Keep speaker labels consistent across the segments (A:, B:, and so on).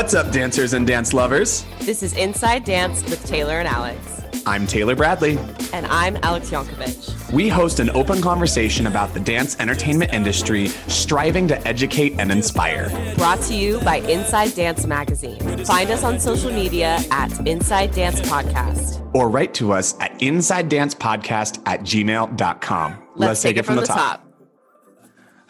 A: What's up, dancers and dance lovers?
B: This is Inside Dance with Taylor and Alex.
A: I'm Taylor Bradley.
B: And I'm Alex Yankovic.
A: We host an open conversation about the dance entertainment industry, striving to educate and inspire.
B: Brought to you by Inside Dance Magazine. Find us on social media at Inside Dance Podcast.
A: Or write to us at insidedancepodcast at gmail.com.
B: Let's, Let's take, take, it from, from the, top. top.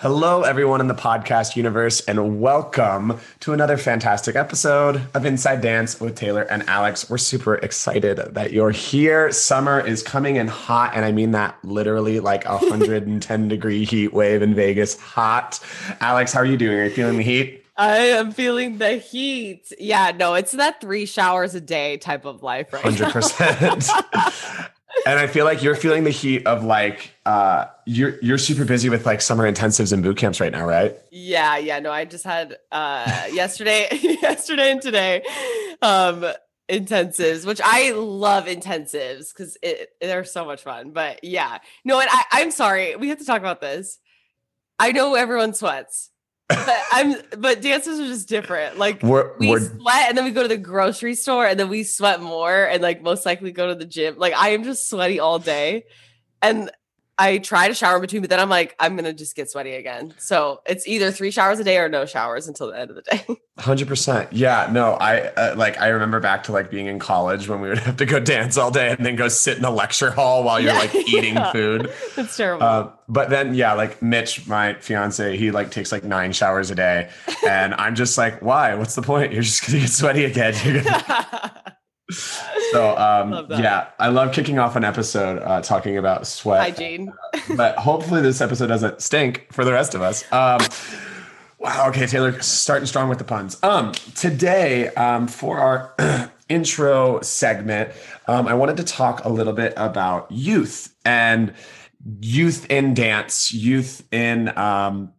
A: Hello, everyone in the podcast universe, and welcome to another fantastic episode of Inside Dance with Taylor and Alex. We're super excited that you're here. Summer is coming in hot, and I mean that literally like a 110 degree heat wave in Vegas. Hot. Alex, how are you doing? Are you feeling the heat?
B: I am feeling the heat. Yeah, no, it's that three showers a day type of life right
A: 100%. and I feel like you're feeling the heat of like uh you're you're super busy with like summer intensives and boot camps right now, right?
B: Yeah, yeah. No, I just had uh yesterday, yesterday and today, um intensives, which I love intensives because it they're so much fun. But yeah, no, and I, I'm sorry, we have to talk about this. I know everyone sweats but I'm but dances are just different. Like we're, we we're, sweat and then we go to the grocery store and then we sweat more and like most likely go to the gym. Like I am just sweaty all day. And I try to shower in between, but then I'm like, I'm gonna just get sweaty again. So it's either three showers a day or no showers until the end of the day.
A: Hundred percent. Yeah. No. I uh, like. I remember back to like being in college when we would have to go dance all day and then go sit in a lecture hall while you're yeah, like eating yeah. food.
B: That's terrible. Uh,
A: but then yeah, like Mitch, my fiance, he like takes like nine showers a day, and I'm just like, why? What's the point? You're just gonna get sweaty again. So um, yeah, I love kicking off an episode uh, talking about sweat
B: hygiene.
A: but hopefully this episode doesn't stink for the rest of us. Um, wow. Okay, Taylor, starting strong with the puns. Um, today um, for our intro segment, um, I wanted to talk a little bit about youth and youth in dance, youth in um,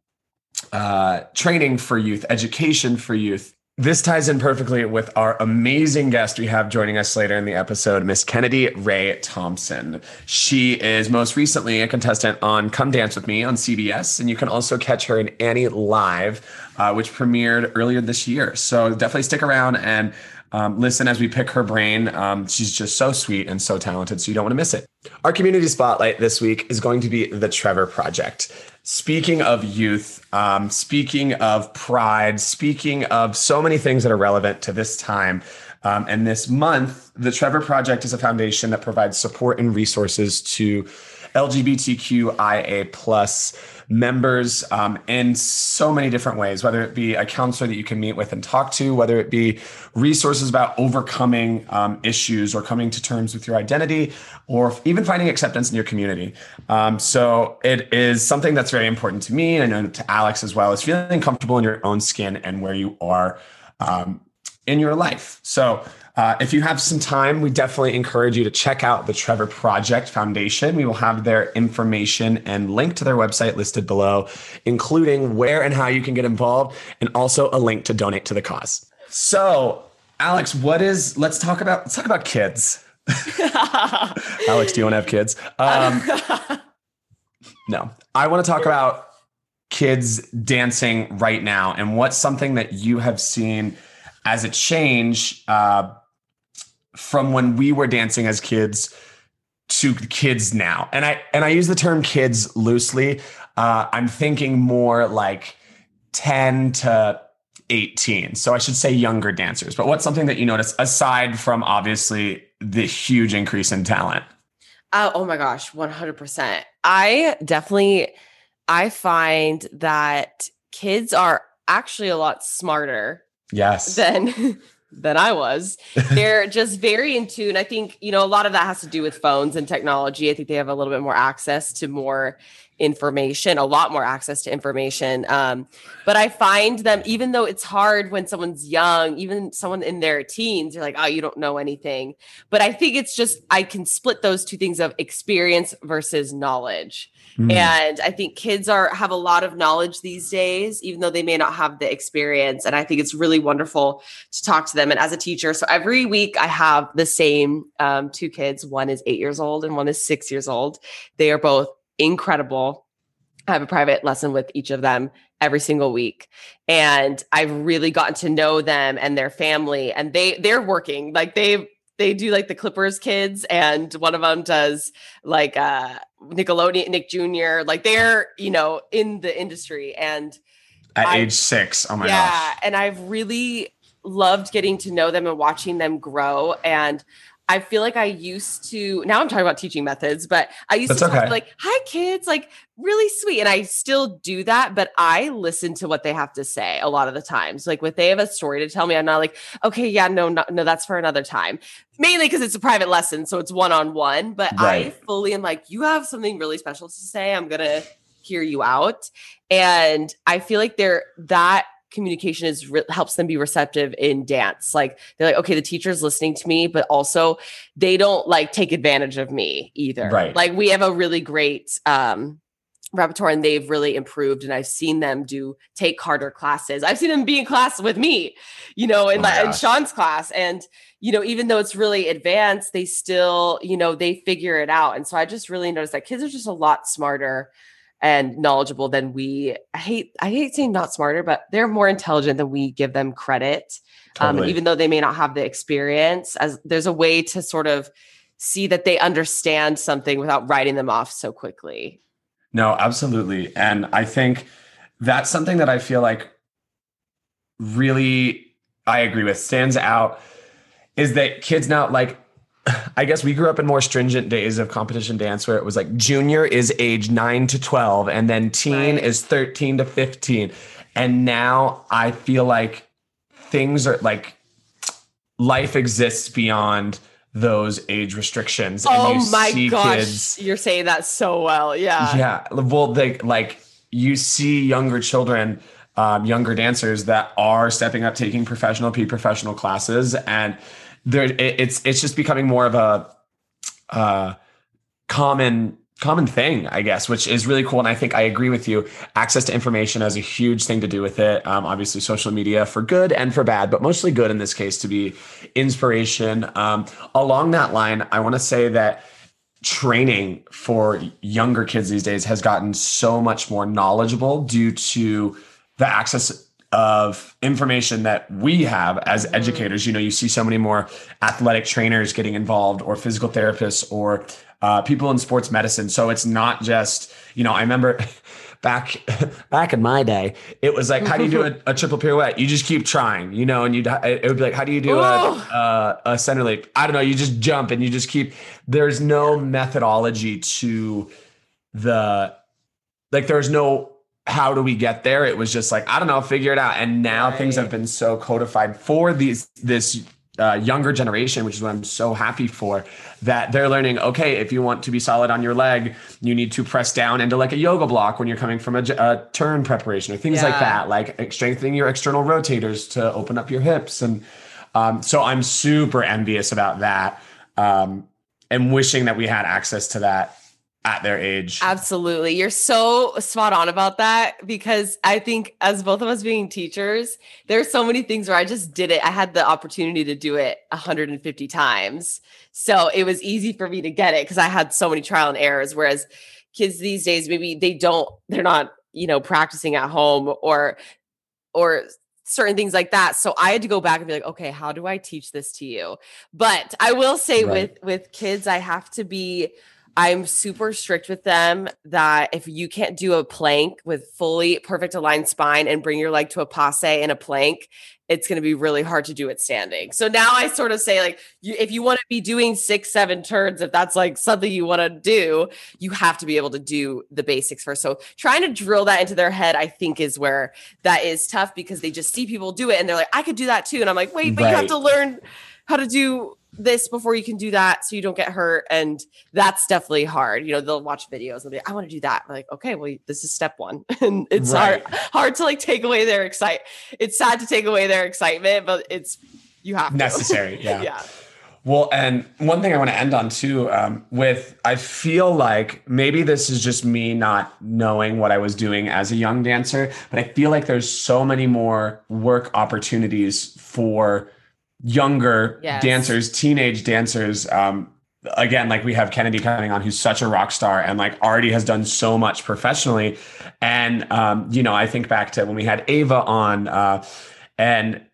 A: uh, training for youth, education for youth this ties in perfectly with our amazing guest we have joining us later in the episode, Miss Kennedy Ray Thompson. She is most recently a contestant on Come Dance with Me on CBS, and you can also catch her in Annie Live, uh, which premiered earlier this year. So definitely stick around and um, listen as we pick her brain. Um, she's just so sweet and so talented, so you don't want to miss it. Our community spotlight this week is going to be the Trevor Project. Speaking of youth, um, speaking of pride, speaking of so many things that are relevant to this time um, and this month, the Trevor Project is a foundation that provides support and resources to LGBTQIA plus members um, in so many different ways, whether it be a counselor that you can meet with and talk to, whether it be resources about overcoming um, issues or coming to terms with your identity, or even finding acceptance in your community. Um, so it is something that's very important to me, and I know to Alex as well, is feeling comfortable in your own skin and where you are um, in your life. So uh, if you have some time, we definitely encourage you to check out the Trevor Project Foundation. We will have their information and link to their website listed below, including where and how you can get involved, and also a link to donate to the cause. So, Alex, what is? Let's talk about. Let's talk about kids. Alex, do you want to have kids? Um, no, I want to talk about kids dancing right now and what's something that you have seen as a change uh, from when we were dancing as kids to kids now. And I and I use the term kids loosely. Uh, I'm thinking more like 10 to 18. So I should say younger dancers. But what's something that you notice aside from obviously the huge increase in talent?
B: Uh, oh my gosh, 100%. I definitely I find that kids are actually a lot smarter
A: yes
B: than than I was. They're just very in tune. I think, you know, a lot of that has to do with phones and technology. I think they have a little bit more access to more information, a lot more access to information. Um, but I find them, even though it's hard when someone's young, even someone in their teens, you're like, oh, you don't know anything. But I think it's just, I can split those two things of experience versus knowledge. Mm. And I think kids are have a lot of knowledge these days, even though they may not have the experience. And I think it's really wonderful to talk to them. And as a teacher, so every week I have the same um, two kids. One is eight years old and one is six years old. They are both incredible. I have a private lesson with each of them every single week and i've really gotten to know them and their family and they they're working like they they do like the clippers kids and one of them does like uh nickelodeon nick jr like they're you know in the industry and
A: at
B: I-
A: age six. Oh my
B: yeah
A: gosh.
B: Yeah and i've really loved getting to know them and watching them grow and I feel like I used to now I'm talking about teaching methods, but I used
A: That's
B: to
A: okay.
B: like, hi kids, like really sweet. And I still do that, but I listen to what they have to say a lot of the times. Like if they have a story to tell me, I'm not like, okay, yeah, no, no, no, that's for another time. Mainly because it's a private lesson, so it's one on one. But I fully am like, you have something really special to say. I'm gonna hear you out. And I feel like they're that communication is re- helps them be receptive in dance. Like they're like, okay, the teacher's listening to me, but also they don't like take advantage of me either.
A: Right.
B: Like we have a really great um repertoire and they've really improved and I've seen them do take harder classes. I've seen them be in class with me, you know, in,
A: Oh my
B: in. Sean's class and you know, even though it's really advanced, they still, you know, they figure it out. And so I just really noticed that kids are just a lot smarter and knowledgeable than we I hate I hate saying not smarter, but they're more intelligent than we give them credit. Um, even though they may not have the experience, as there's a way to sort of see that they understand something without writing them off so quickly.
A: No, absolutely. And I think that's something that I feel like really I agree with stands out is that kids now like I guess we grew up in more stringent days of competition dance where it was like junior is age 9 to 12 and then teen
B: Right.
A: is 13 to 15 and now I feel like things are like life exists beyond those age restrictions
B: oh my gosh,
A: kids
B: you're saying that so well. Yeah.
A: yeah well they like you see younger children um, younger dancers that are stepping up taking professional p-professional classes and there it, it's it's just becoming more of a uh, common common thing i guess which is really cool. And i think i agree with you. Access to information has a huge thing to do with it. Um, obviously social media for good and for bad but mostly good in this case to be inspiration. Um, along that line i want to say that training for younger kids these days has gotten so much more knowledgeable due to the access of information that we have as educators. You know, you see so many more athletic trainers getting involved, or physical therapists, or uh, people in sports medicine. So it's not just, you know, I remember. Back, back in my day, it was like, how do you do a, a triple pirouette? You just keep trying, you know, and you'd it would be like, how do you do a, a a center leap? I don't know. You just jump and you just keep. There's no methodology to the like. There's no how do we get there? It was just like I don't know, figure it out. And now things have been so codified for these this uh, younger generation, which is what I'm so happy for. That they're learning. Okay, if you want to be solid on your leg, you need to press down into like a yoga block when you're coming from a turn preparation or things like that. Like strengthening your external rotators to open up your hips and. Um, so I'm super envious about that, um, and wishing that we had access to that at their age.
B: Absolutely. You're so spot on about that because I think, as both of us being teachers, there's so many things where I just did it. I had the opportunity to do it 150 times. So it was easy for me to get it because I had so many trial and errors. Whereas kids these days, maybe they don't, they're not, you know, practicing at home or, or, certain things like that so i had to go back and be like okay how do i teach this to you but i will say
A: Right.
B: with with kids i have to be I'm super strict with them that if you can't do a plank with fully perfect aligned spine and bring your leg to a passe in a plank, it's going to be really hard to do it standing. So now I sort of say, like, you, if you want to be doing six, seven turns, if that's like something you want to do, you have to be able to do the basics first. So trying to drill that into their head, I think, is where that is tough because they just see people do it and they're like, I could do that too. And I'm like, wait, but you have to learn how to do this before you can do that so you don't get hurt and that's definitely hard you know they'll watch videos and be like, i want to do that I'm like okay well this is step one and it's
A: Right.
B: hard hard to like take away their excite it's sad to take away their excitement but it's you have to.
A: Necessary, yeah.
B: yeah
A: Well, and one thing I want to end on too, um, with I feel like maybe this is just me not knowing what I was doing as a young dancer, but I feel like there's so many more work opportunities for younger
B: Yes.
A: dancers, teenage dancers, um, again, like we have Kennedy coming on, who's such a rock star and like already has done so much professionally. And um, you know, I think back to when we had Ava on, uh, and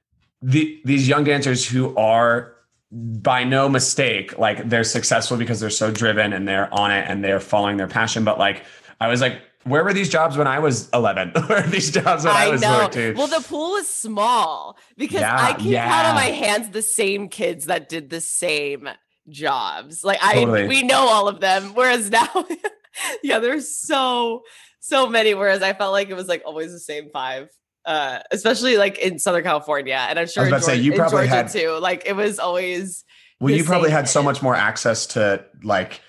A: the these young dancers who are by no mistake like they're successful because they're so driven and they're on it and they're following their passion. But like I was like, where were these jobs when I was 11? where were these jobs when I, I was know. 14?
B: Well, the pool is small because yeah, I can yeah. count on my hands the same kids that did the same jobs. Like totally. I we know all of them. Whereas now, yeah, there's so so many. Whereas I felt like it was like always the same five. Uh, especially like in Southern California, and I'm sure I was about Georgia, say, you probably Georgia had, too. Like it was always.
A: Well, you probably had so much more access to like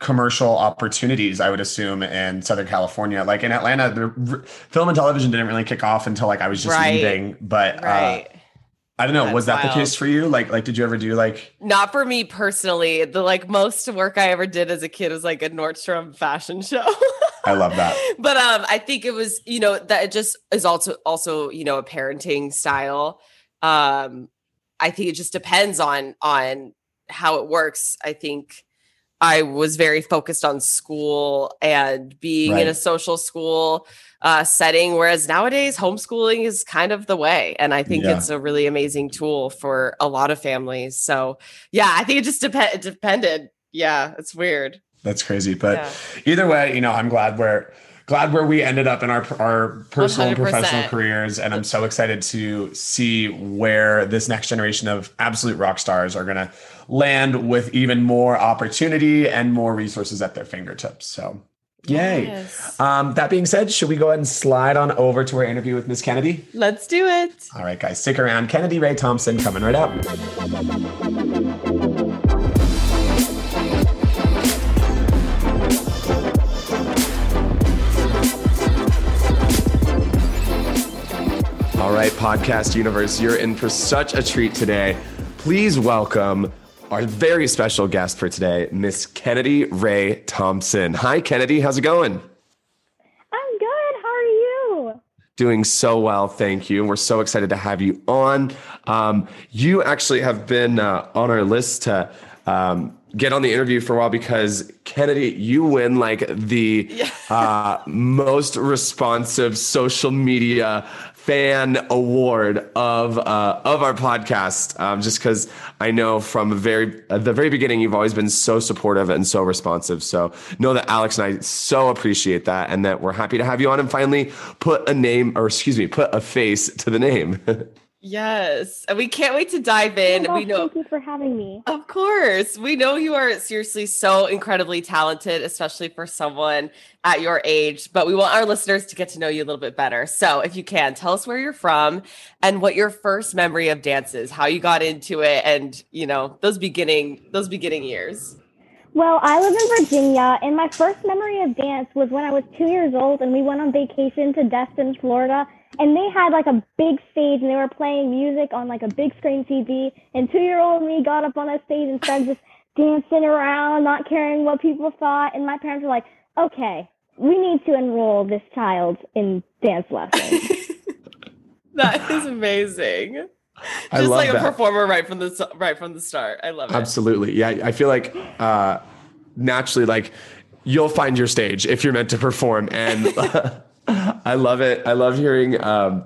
A: commercial opportunities, I would assume, in Southern California. Like in Atlanta, the film and television didn't really kick off until like I was just right. leaving. But uh, right. uh, I don't know. That's was that wild. the case for you? Like, like, did you ever do like?
B: Not for me personally. The like most work I ever did as a kid was like a Nordstrom fashion show.
A: I love that.
B: But um, I think it was you know that it just is also also you know a parenting style. Um, I think it just depends on on how it works. I think I was very focused on school and being right. in a social school uh, setting. Whereas nowadays, homeschooling is kind of the way. And I think yeah. it's a really amazing tool for a lot of families. So, yeah, I think it just dep- it depended. Yeah, it's weird.
A: That's crazy. But yeah. either way, you know, I'm glad we're glad where we ended up in our our personal 100%. and professional careers and i'm so excited to see where this next generation of absolute rock stars are going to land with even more opportunity and more resources at their fingertips so Yay. Yes. Um, that being said, should we go ahead and slide on over to our interview with Miss Kennedy?
B: Let's do it.
A: All right, guys, stick around. Kennedy Ray Thompson coming right up. All right, podcast universe, you're in for such a treat today. Please welcome our very special guest for today, Miss Kennedy Ray Thompson. Hi, Kennedy. How's it going?
C: I'm good. How are you?
A: Doing so well, thank you. And we're so excited to have you on. Um, you actually have been uh, on our list to um, get on the interview for a while because Kennedy, you win like the yeah. uh, most responsive social media fan award of uh, of our podcast. Um, just because I know from very uh, the very beginning, you've always been so supportive and so responsive. So know that Alex and I so appreciate that, and that we're happy to have you on and finally put a name, or excuse me, put a face to the name.
B: Yes. And we can't wait to dive in.
C: Oh,
B: we know
C: thank you for having me.
B: Of course. We know you are seriously so incredibly talented, especially for someone at your age, but we want our listeners to get to know you a little bit better. So if you can, tell us where you're from and what your first memory of dance is, how you got into it and, you know, those beginning those beginning years.
C: Well, I live in Virginia, and my first memory of dance was when I was two years old, and we went on vacation to Destin, Florida, and they had like a big stage and they were playing music on like a big screen TV. And two year old me got up on that stage and started just dancing around, not caring what people thought. And my parents were like, okay, we need to enroll this child in dance lessons.
B: that is amazing. Just like a that. performer right from the right from the start. I love it.
A: Absolutely. Yeah, I feel like uh naturally like you'll find your stage if you're meant to perform and I love it. I love hearing um,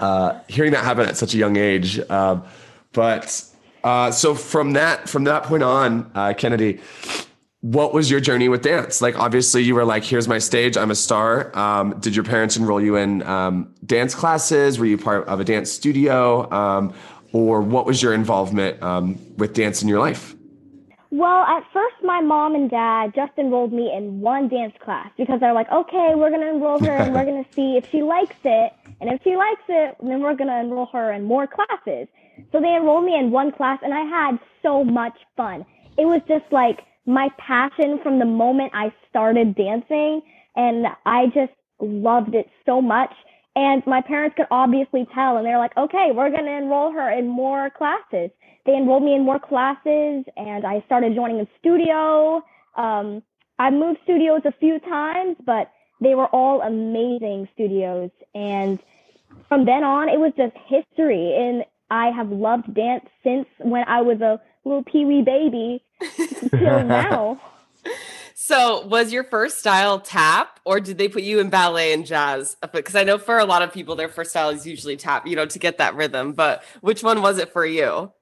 A: uh, hearing that happen at such a young age. Um, but uh, so from that from that point on, uh, Kennedy, what was your journey with dance? Like, obviously, you were like, "Here's my stage. I'm a star." Um, did your parents enroll you in um, dance classes? Were you part of a dance studio, um, or what was your involvement um, with dance in your life?
C: Well, at first, my mom and dad just enrolled me in one dance class because they're like, okay, we're going to enroll her and we're going to see if she likes it. And if she likes it, then we're going to enroll her in more classes. So they enrolled me in one class and I had so much fun. It was just like my passion from the moment I started dancing and I just loved it so much. And my parents could obviously tell and they're like, okay, we're going to enroll her in more classes they enrolled me in more classes and I started joining a studio. Um, I moved studios a few times, but they were all amazing studios. And from then on, it was just history. And I have loved dance since when I was a little pee wee baby. till now.
B: So, was your first style tap, or did they put you in ballet and jazz? Because I know for a lot of people, their first style is usually tap, you know, to get that rhythm. But which one was it for you?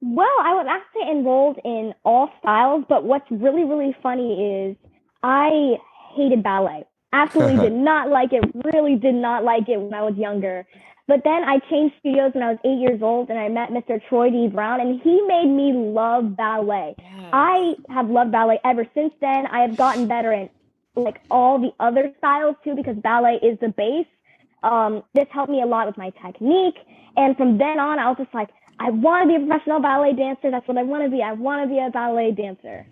C: Well, I was actually enrolled in all styles, but what's really, really funny is I hated ballet. Absolutely did not like it, really did not like it when I was younger. But then I changed studios when I was eight years old and I met Mr. Troy D. Brown and he made me love ballet. Yes. I have loved ballet ever since then. I have gotten better in like all the other styles too because ballet is the base. Um, this helped me a lot with my technique. And from then on, I was just like, I want to be a professional ballet dancer. That's what I want to be. I want to be a ballet dancer.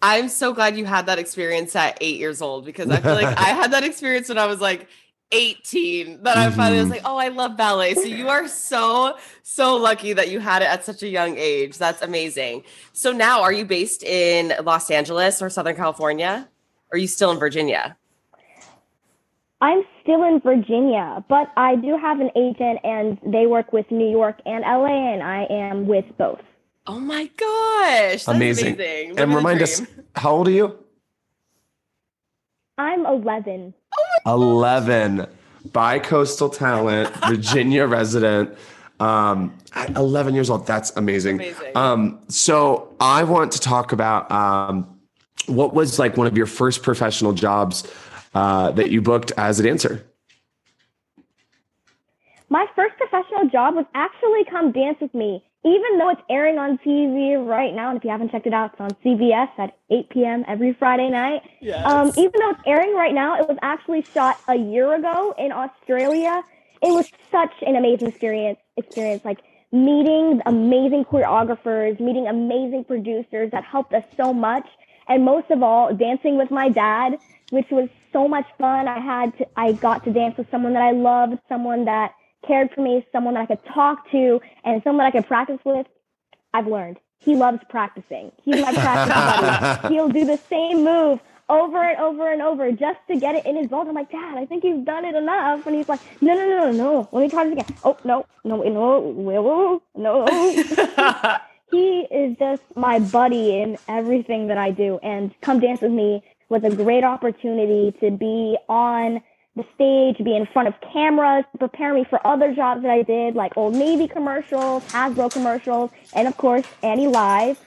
B: I'm so glad you had that experience at eight years old because I feel like I had that experience when I was like 18 that I finally was mm-hmm. like, oh, I love ballet. So you are so, so lucky that you had it at such a young age. That's amazing. So now are you based in Los Angeles or Southern California? Or are you still in Virginia?
C: I'm still in Virginia, but I do have an agent and they work with New York and LA, and I am with both.
B: Oh my gosh.
A: amazing. amazing. And remind us, how old are you?
C: I'm 11.
A: 11. Bi-coastal talent, Virginia resident. Um, 11 years old. That's amazing. amazing. Um, so I want to talk about um, what was like one of your first professional jobs uh, that you booked as a dancer?
C: My first professional job was actually Come Dance With Me even though it's airing on TV right now, and if you haven't checked it out, it's on CBS at 8 p.m. every Friday night. Yes. Um, even though it's airing right now, it was actually shot a year ago in Australia. It was such an amazing experience. Experience like meeting amazing choreographers, meeting amazing producers that helped us so much, and most of all, dancing with my dad, which was so much fun. I had to, I got to dance with someone that I loved, someone that cared for me, someone that I could talk to, and someone that I could practice with, I've learned. He loves practicing. He's my practice buddy. He'll do the same move over and over and over just to get it in his bones. I'm like, Dad, I think you've done it enough. And he's like, No, no, no, no. Let me try this again. Oh, no, no, no, no, no. he is just my buddy in everything that I do. And Come Dance With Me was a great opportunity to be on the stage, be in front of cameras, prepare me for other jobs that I did, like Old Navy commercials, Hasbro commercials, and of course, Annie Live.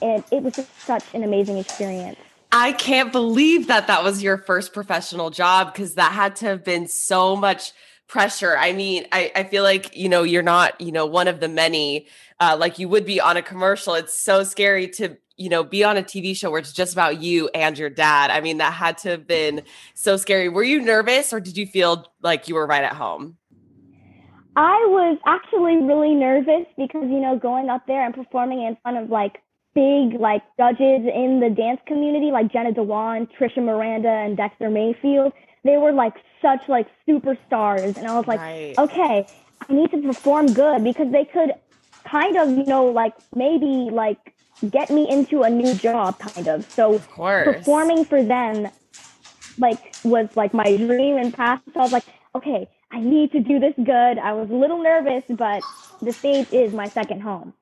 C: And it was just such an amazing experience.
B: I can't believe that that was your first professional job because that had to have been so much pressure. I mean, I, I feel like, you know, you're not, you know, one of the many uh, like you would be on a commercial. It's so scary to you know, be on a TV show where it's just about you and your dad. I mean, that had to have been so scary. Were you nervous or did you feel like you were right at home?
C: I was actually really nervous because, you know, going up there and performing in front of like big like judges in the dance community like Jenna Dewan, Tricia Miranda, and Dexter Mayfield. They were like such like superstars. And I was like, right. okay, I need to perform good because they could kind of, you know, like maybe like get me into a new job kind of. So of performing for them like was like my dream and past so i was like okay i need to do this good. I was a little nervous but the stage is my second home.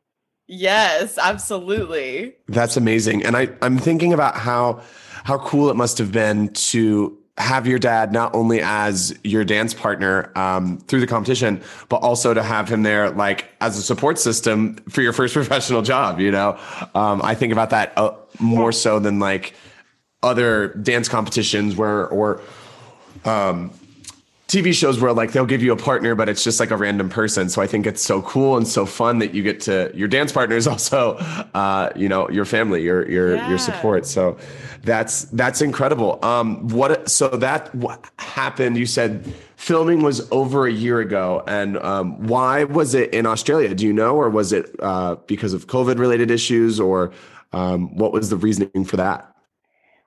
B: Yes absolutely.
A: That's amazing. And i i'm thinking about how how cool it must have been to have your dad not only as your dance partner um, through the competition, but also to have him there like as a support system for your first professional job. You know, um, I think about that uh, more so than like other dance competitions where or um, TV shows where like they'll give you a partner, but it's just like a random person. So I think it's so cool and so fun that you get to your dance partner is also, uh, you know, your family, your your yeah. your support. So that's that's incredible. Um, what so that what happened? You said filming was over a year ago, and um, why was it in Australia? Do you know, or was it uh, because of COVID related issues, or um, what was the reasoning for that?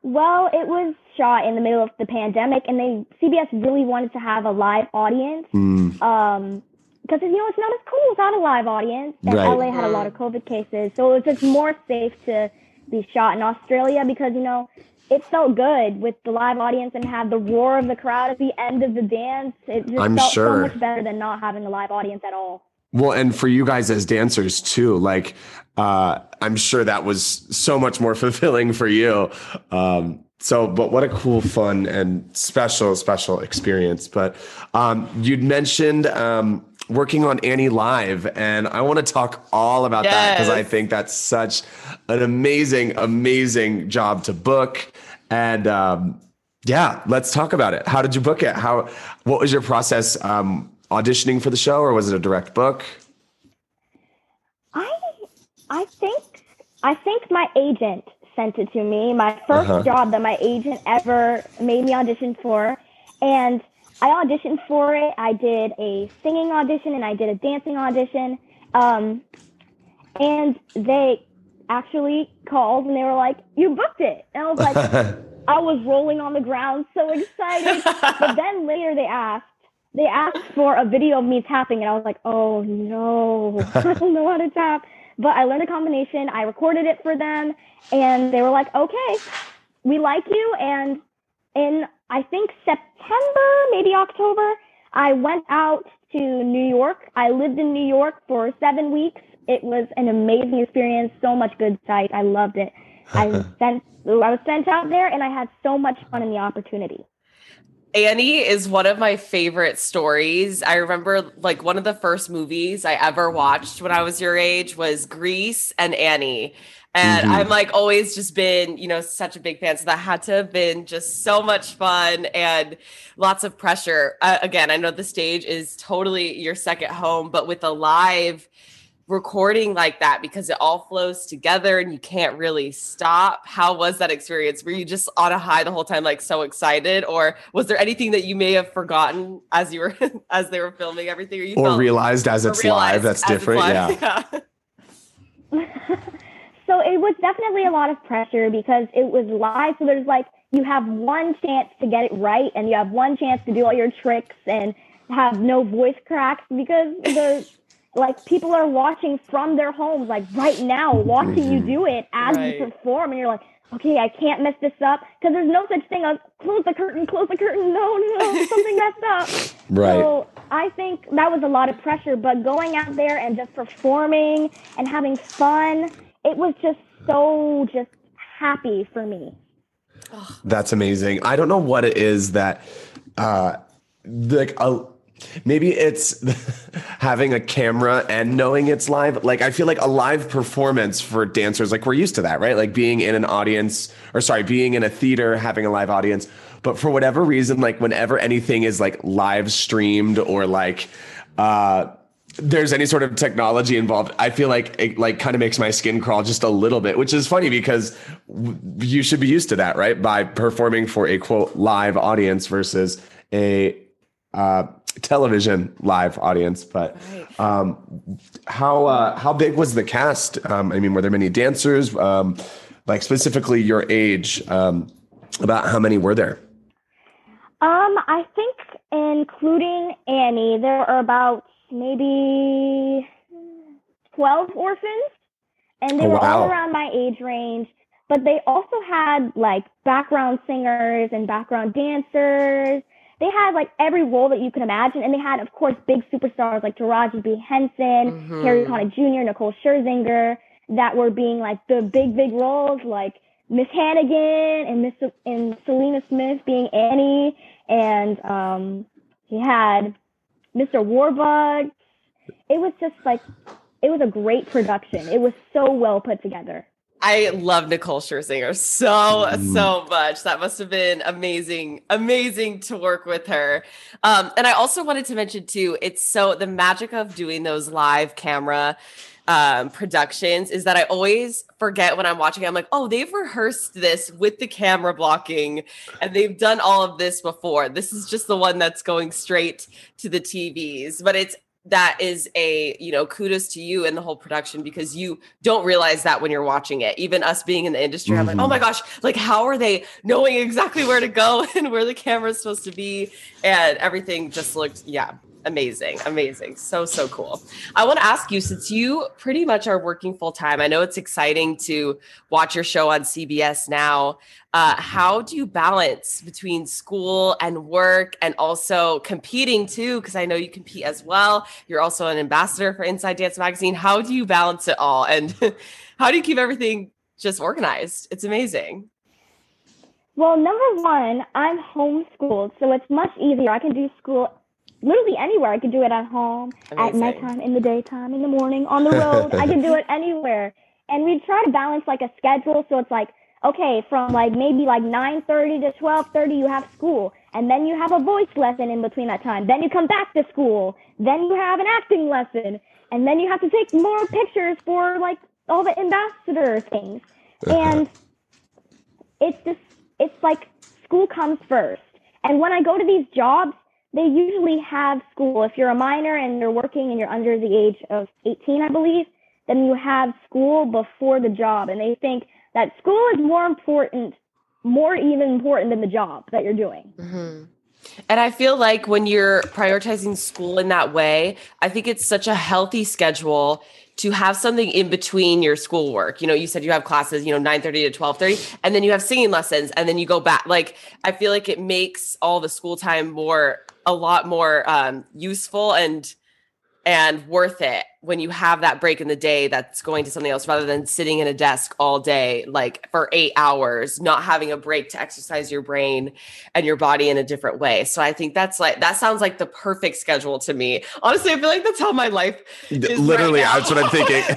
C: Well, it was shot in the middle of the pandemic, and they CBS really wanted to have a live audience. Mm. Um, because you know it's not as cool without a live audience. And right. LA had a lot of COVID cases, so it was just more safe to be shot in Australia because you know it felt good with the live audience and have the roar of the crowd at the end of the dance. It just I'm felt sure. so much better than not having a live audience at all.
A: Well, and for you guys as dancers too, like uh, I'm sure that was so much more fulfilling for you. Um, so, but what a cool, fun, and special, special experience. But um, you'd mentioned um, working on Annie Live, and I want to talk all about yes. that because I think that's such an amazing, amazing job to book. And um, yeah, let's talk about it. How did you book it? How? What was your process um, auditioning for the show, or was it a direct book?
C: I I think I think my agent sent it to me. My 1st uh-huh. job that my agent ever made me audition for, and I auditioned for it. I did a singing audition and I did a dancing audition. Um, and they actually called and they were like, "You booked it," and I was like, I was rolling on the ground, so excited. but then later they asked, they asked for a video of me tapping, and I was like, "Oh no, I don't know how to tap." But I learned a combination. I recorded it for them, and they were like, "Okay, we like you." And in I think September, maybe October, I went out to New York. I lived in New York for seven weeks. It was an amazing experience. So much good sight. I loved it. I sent. I was sent out there, and I had so much fun in the opportunity.
B: Annie is one of my favorite stories. I remember like one of the first movies I ever watched when I was your age was Grease and Annie. And mm-hmm. I'm like always just been, you know, such a big fan. So that had to have been just so much fun and lots of pressure. Uh, again, I know the stage is totally your second home, but with a live recording like that because it all flows together and you can't really stop. How was that experience? Were you just on a high the whole time, like so excited, or was there anything that you may have forgotten as you were as they were filming everything,
A: or, you or realized as it's live? That's different. Live. Yeah. yeah.
C: so it was definitely a lot of pressure because it was live. So there's like you have one chance to get it right, and you have one chance to do all your tricks and have no voice cracks because the like people are watching from their homes, like right now, watching you do it as right. you perform, and you're like, okay, I can't mess this up because there's no such thing as close the curtain, close the curtain. No, no, something messed up.
A: Right.
C: So I think that was a lot of pressure, but going out there and just performing and having fun, it was just so just happy for me.
A: That's amazing. I don't know what it is that, uh, like a Maybe it's having a camera and knowing it's live. Like I feel like a live performance for dancers, like we're used to that, right? Like being in an audience, or sorry, being in a theater, having a live audience. But for whatever reason, like whenever anything is like live streamed or like uh there's any sort of technology involved, I feel like it like kind of makes my skin crawl just a little bit, which is funny because you should be used to that, right? By performing for a quote live audience versus a uh, television live audience. But um, how uh, how big was the cast? Um, I mean, were there many dancers? Um, like specifically your age, um, about how many were there?
C: Um, I think including Annie, there are about maybe twelve orphans, and they oh, were wow. all around my age range. But they also had like background singers and background dancers they had like every role that you can imagine. And they had, of course, big superstars like Taraji P. Henson, mm-hmm. Harry Connick Jr., Nicole Scherzinger that were being like the big, big roles like Miss Hannigan and Miss and Celina Smith being Annie. And um, he had Mr. Warbucks. It was just like, it was a great production. It was so well put together.
B: I love Nicole Scherzinger so mm. so much. That must have been amazing, amazing to work with her. Um, and I also wanted to mention too, it's so the magic of doing those live camera um, productions is that I always forget when I'm watching. I'm like, oh, they've rehearsed this with the camera blocking, and they've done all of this before. This is just the one that's going straight to the TVs, but it's that is a you know kudos to you and the whole production because you don't realize that when you're watching it even us being in the industry mm-hmm. i'm like oh my mm-hmm. gosh like how are they knowing exactly where to go and where the camera is supposed to be and everything just looked yeah amazing, amazing. So, so cool. I want to ask you since you pretty much are working full time, I know it's exciting to watch your show on CBS now. Uh, how do you balance between school and work and also competing too? Because I know you compete as well. You're also an ambassador for Inside Dance Magazine. How do you balance it all? And how do you keep everything just organized? It's amazing.
C: Well, number one, I'm homeschooled, so it's much easier. I can do school literally anywhere. I could do it at home, Amazing. at nighttime, in the daytime, in the morning, on the road. I could do it anywhere. And we try to balance like a schedule, so it's like okay, from like maybe like 9:30 to 12:30 you have school, and then you have a voice lesson in between that time. Then you come back to school. Then you have an acting lesson, and then you have to take more pictures for like all the ambassador things. Uh-huh. And it's just it's like school comes first. And when I go to these jobs, they usually have school. If you're a minor and you're working and you're under the age of 18, I believe, then you have school before the job. And they think that school is more important, more even important than the job that you're doing.
B: Mm-hmm. And I feel like when you're prioritizing school in that way, I think it's such a healthy schedule to have something in between your schoolwork. You know, you said you have classes, you know, 9 30 to 12 30, and then you have singing lessons, and then you go back. Like, I feel like it makes all the school time more, a lot more um, useful and and worth it when you have that break in the day that's going to something else rather than sitting in a desk all day like for 8 hours not having a break to exercise your brain and your body in a different way. So i think that's like that sounds like the perfect schedule to me. Honestly i feel like that's how my life
A: literally
B: right
A: that's what i'm thinking.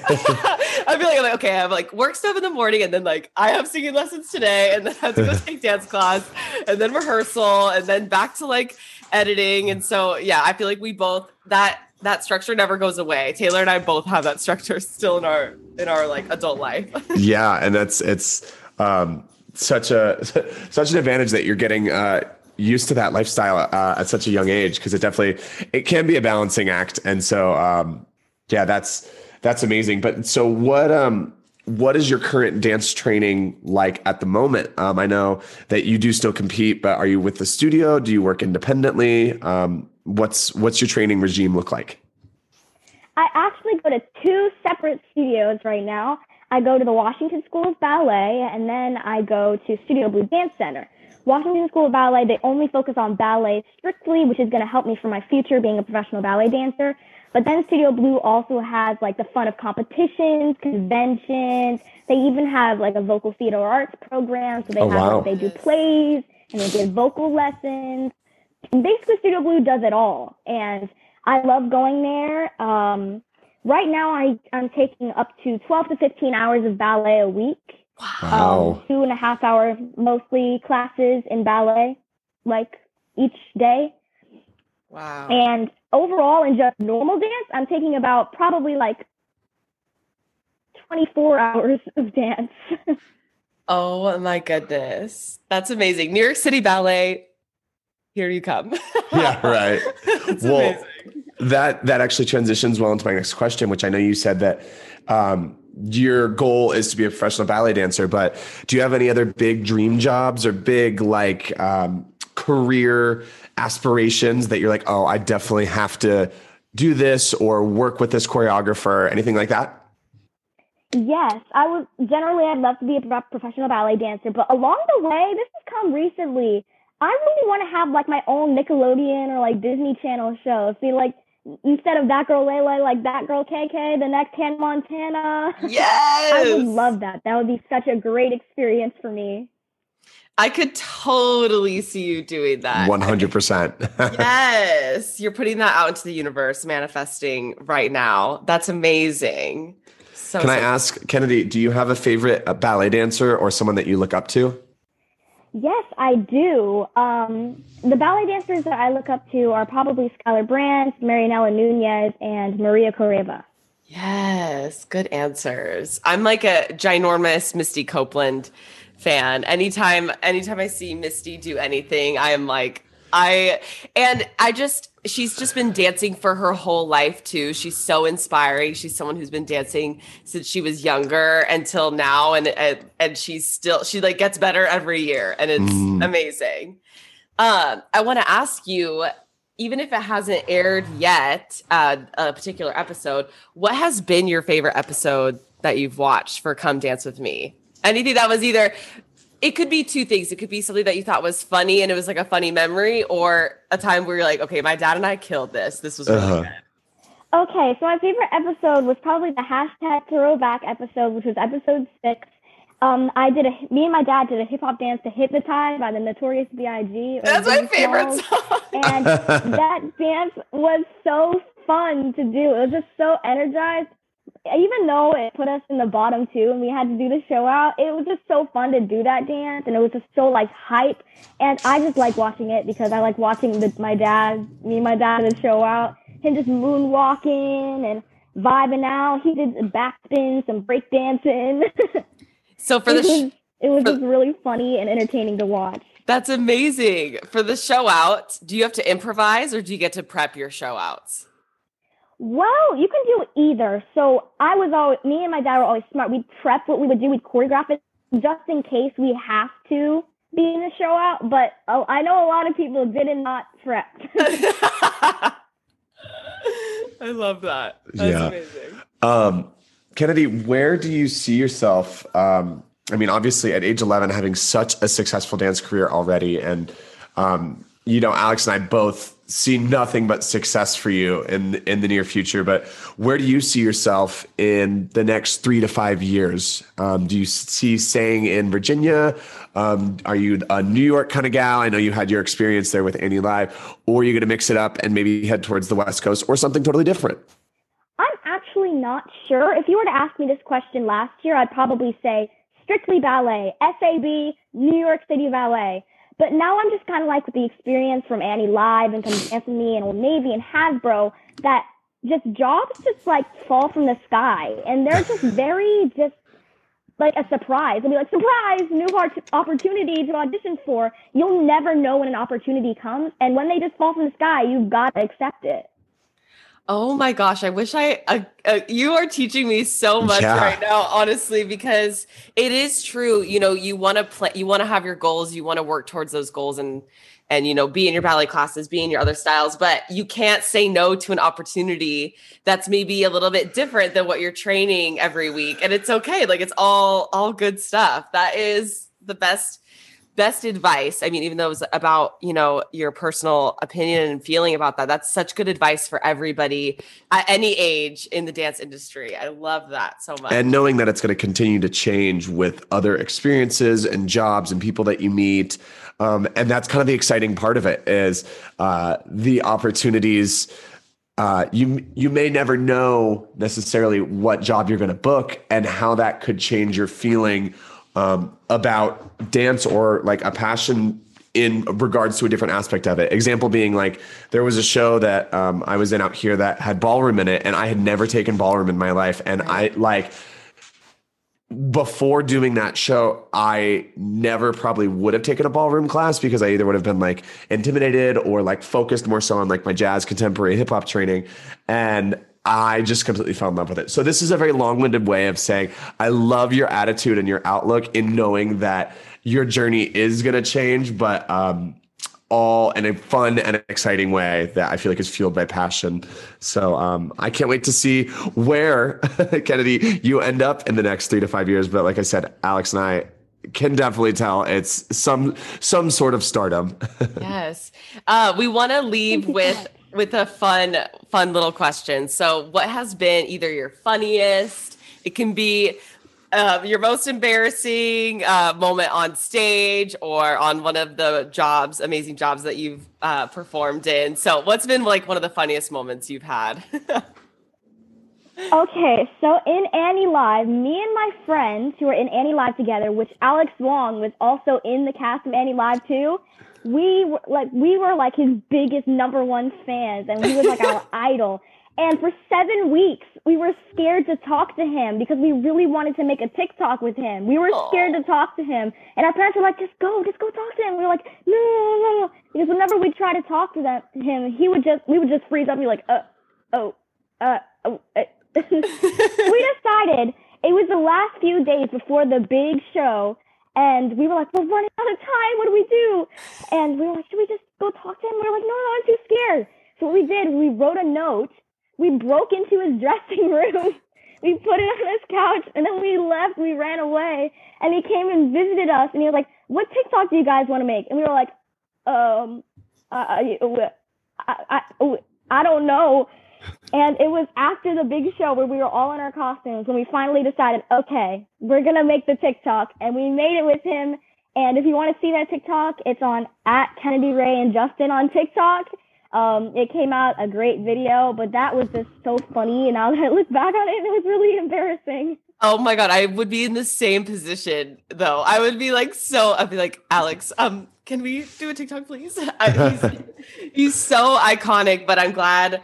B: I feel like i'm like okay i have like work stuff in the morning and then like i have singing lessons today and then i have to go take dance class and then rehearsal and then back to like editing and so yeah i feel like we both that that structure never goes away. Taylor and I both have that structure still in our in our like adult life.
A: yeah, and that's it's um, such a such an advantage that you're getting uh, used to that lifestyle uh, at such a young age because it definitely it can be a balancing act. And so um, yeah, that's that's amazing. But so what um what is your current dance training like at the moment? Um, I know that you do still compete, but are you with the studio? Do you work independently? Um, what's what's your training regime look like?
C: I actually go to two separate studios right now. I go to the Washington School of Ballet, and then I go to Studio Blue Dance Center. Washington School of Ballet, they only focus on ballet strictly, which is going to help me for my future being a professional ballet dancer. But then Studio Blue also has like the fun of competitions, conventions. They even have like a vocal theater arts program. So they oh, have wow. like, they do plays and they give vocal lessons. And basically Studio Blue does it all. And I love going there. Um, right now I, I'm taking up to 12 to 15 hours of ballet a week.
A: Wow.
C: Um, two and a half hours mostly classes in ballet, like each day.
B: Wow.
C: And overall, in just normal dance, I'm taking about probably like 24 hours of dance.
B: oh my goodness. That's amazing. New York City Ballet, here you come.
A: yeah, right. well, amazing. that that actually transitions well into my next question, which I know you said that um, your goal is to be a professional ballet dancer, but do you have any other big dream jobs or big like um, career aspirations that you're like, oh, I definitely have to do this or work with this choreographer, anything like that?
C: Yes, I would generally I'd love to be a professional ballet dancer, but along the way, this has come recently. I really want to have like my own Nickelodeon or like Disney Channel show. See, like instead of that girl Lay Lay, like that girl KK, the next Hannah Montana.
B: Yes,
C: I would love that. That would be such a great experience for me.
B: I could totally see you doing that.
A: 100%.
B: yes. You're putting that out into the universe, manifesting right now. That's amazing.
A: So, Can I ask, Kennedy, do you have a favorite ballet dancer or someone that you look up to?
C: Yes, I do. Um, the ballet dancers that I look up to are probably Skylar Brandt, Marianela Nunez, and Maria Khoreva.
B: Yes, good answers. I'm like a ginormous Misty Copeland fan. Anytime anytime I see Misty do anything, I am like I and I just she's just been dancing for her whole life too. She's so inspiring. She's someone who's been dancing since she was younger until now and and, and she's still she like gets better every year and it's mm. amazing. Um I want to ask you even if it hasn't aired yet, uh, a particular episode, what has been your favorite episode that you've watched for Come Dance with Me? Anything that was either it could be two things. It could be something that you thought was funny and it was like a funny memory, or a time where you're like, okay, my dad and I killed this. This was really uh-huh. good.
C: Okay, so my favorite episode was probably the hashtag throwback episode, which was episode six. Um, I did a me and my dad did a hip hop dance to "Hypnotize" by the Notorious B.I.G.
B: That's my favorite song.
C: and that dance was so fun to do. It was just so energized. Even though it put us in the bottom two and we had to do the show out, it was just so fun to do that dance and it was just so like hype. And I just like watching it because I like watching the, my dad, me and my dad the show out, him just moonwalking and vibing out. He did backspin, some break dancing.
B: So for the sh-
C: it was just really funny and entertaining to watch.
B: That's amazing. For the show out, do you have to improvise or do you get to prep your show outs?
C: Well, you can do either. So I was always, me and my dad were always smart. We'd prep what we would do. We'd choreograph it just in case we have to be in the show out. But oh, I know a lot of people did not prep.
B: I love that. That's yeah. amazing.
A: Um, Kennedy, where do you see yourself? Um, I mean, obviously, at age 11, having such a successful dance career already, and um, you know, Alex and I both see nothing but success for you in in the near future. But where do you see yourself in the next three to five years? Um, do you see staying in Virginia? Um, are you a New York kind of gal? I know you had your experience there with Annie Live, or are you going to mix it up and maybe head towards the West Coast or something totally different?
C: I'm actually not sure. If you were to ask me this question last year, I'd probably say strictly ballet, SAB, New York City Ballet. But now I'm just kind of like with the experience from Annie Live and from Me and Old Navy and Hasbro that just jobs just like fall from the sky and they're just very just like a surprise. They'll be like, surprise, new opportunity to audition for. You'll never know when an opportunity comes. And when they just fall from the sky, you've got to accept it.
B: Oh my gosh, I wish I uh, uh, you are teaching me so much yeah. right now honestly because it is true, you know, you want to play you want to have your goals, you want to work towards those goals and and you know, be in your ballet classes, be in your other styles, but you can't say no to an opportunity that's maybe a little bit different than what you're training every week and it's okay. Like it's all all good stuff. That is the best best advice i mean even though it was about you know your personal opinion and feeling about that that's such good advice for everybody at any age in the dance industry. I love that so much.
A: And knowing that it's going to continue to change with other experiences and jobs and people that you meet um, and that's kind of the exciting part of it is uh, the opportunities uh, you you may never know necessarily what job you're going to book and how that could change your feeling um, about dance or like a passion in regards to a different aspect of it. Example being like there was a show that um, I was in out here that had ballroom in it, and I had never taken ballroom in my life, and I like before doing that show, I never probably would have taken a ballroom class because I either would have been like intimidated or like focused more so on like my jazz, contemporary, hip hop training. And I just completely fell in love with it. So this is a very long-winded way of saying I love your attitude and your outlook in knowing that your journey is going to change, but um, all in a fun and exciting way that I feel like is fueled by passion. So um, I can't wait to see where Kennedy you end up in the next three to five years. But like I said, Alex and I can definitely tell it's some some sort of stardom.
B: yes, uh, we want to leave with with a fun, fun little question. So, what has been either your funniest? It can be uh, your most embarrassing uh, moment on stage or on one of the jobs, amazing jobs that you've uh, performed in. So, what's been like one of the funniest moments you've had?
C: okay, so in Annie Live, me and my friends who are in Annie Live together, which Alex Wong was also in the cast of Annie Live too we were like we were like his biggest number one fans and he was like our idol. And for seven weeks we were scared to talk to him because we really wanted to make a tiktok with him. We were scared to talk to him. And our parents were like just go just go talk to him. We were like no no no no because whenever we try to talk to them, him he would just we would just freeze up and be like uh oh uh oh uh. we decided it was the last few days before the big show and we were like, we're running out of time. What do we do? And we were like, should we just go talk to him? We were like, no, no, I'm too scared. So what we did, we wrote a note. We broke into his dressing room. we put it on his couch, and then we left. We ran away, and he came and visited us, and he was like, "What TikTok do you guys want to make?" And we were like, "Um, I, I, I, I don't know." And it was after the big show where we were all in our costumes when we finally decided, okay, we're gonna make the TikTok, and we made it with him. And if you want to see that TikTok, it's on at Kennedy Ray and Justin on TikTok. Um, it came out a great video, but that was just so funny. And now that I look back on it, it was really embarrassing.
B: Oh my god, I would be in the same position though. I would be like so. I'd be like, Alex, um, can we do a TikTok, please? He's, he's so iconic, but I'm glad.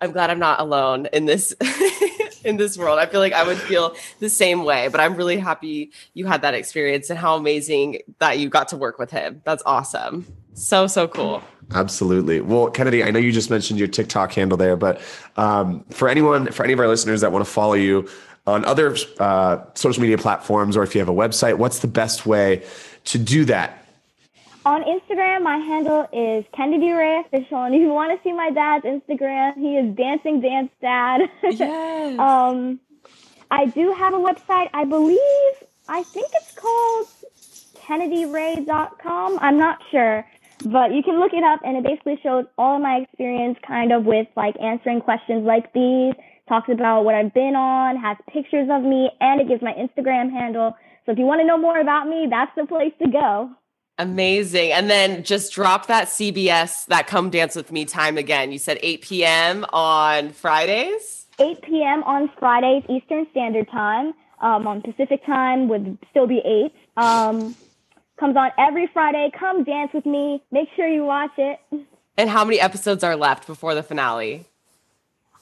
B: I'm glad I'm not alone in this in this world. I feel like I would feel the same way, but I'm really happy you had that experience and how amazing that you got to work with him. That's awesome. So so cool.
A: Absolutely. Well, Kennedy, I know you just mentioned your TikTok handle there, but um, for anyone, for any of our listeners that want to follow you on other uh, social media platforms, or if you have a website, what's the best way to do that?
C: On Instagram, my handle is Kennedy Ray Official, and if you want to see my dad's Instagram, he is Dancing Dance Dad.
B: Yes.
C: um, I do have a website. I believe I think it's called KennedyRay.com. I'm not sure. But you can look it up and it basically shows all of my experience kind of with like answering questions like these, talks about what I've been on, has pictures of me, and it gives my Instagram handle. So if you want to know more about me, that's the place to go.
B: Amazing. And then just drop that CBS, that Come Dance With Me time again. You said 8 p.m. on Fridays?
C: 8 p.m. on Fridays, Eastern Standard Time. Um, on Pacific Time would still be 8. Um, comes on every Friday. Come dance with me. Make sure you watch it.
B: And how many episodes are left before the finale?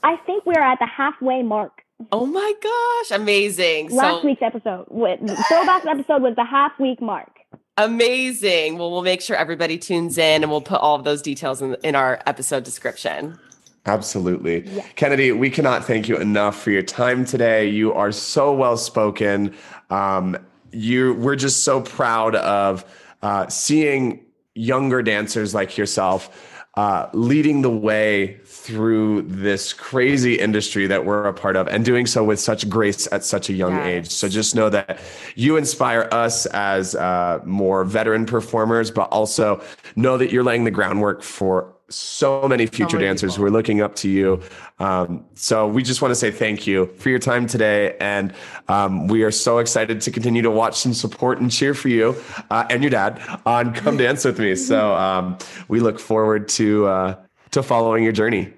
C: I think we're at the halfway mark.
B: Oh my gosh, amazing.
C: Last so, week's episode, with, throwback episode was the half week mark.
B: Amazing. Well, we'll make sure everybody tunes in and we'll put all of those details in, in our episode description.
A: Absolutely. Yeah. Kennedy, we cannot thank you enough for your time today. You are so well spoken. Um, you we're just so proud of uh, seeing younger dancers like yourself uh, leading the way through this crazy industry that we're a part of and doing so with such grace at such a young yes. age. So just know that you inspire us as uh, more veteran performers, but also know that you're laying the groundwork for so many future so many dancers people. who are looking up to you. Um, so we just want to say thank you for your time today. And um, we are so excited to continue to watch and support and cheer for you uh, and your dad on Come Dance With Me. So um, we look forward to, uh, to following your journey.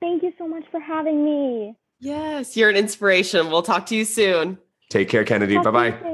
C: Thank you so much for having me.
B: Yes, you're an inspiration. We'll talk to you soon.
A: Take care, Kennedy. Bye bye.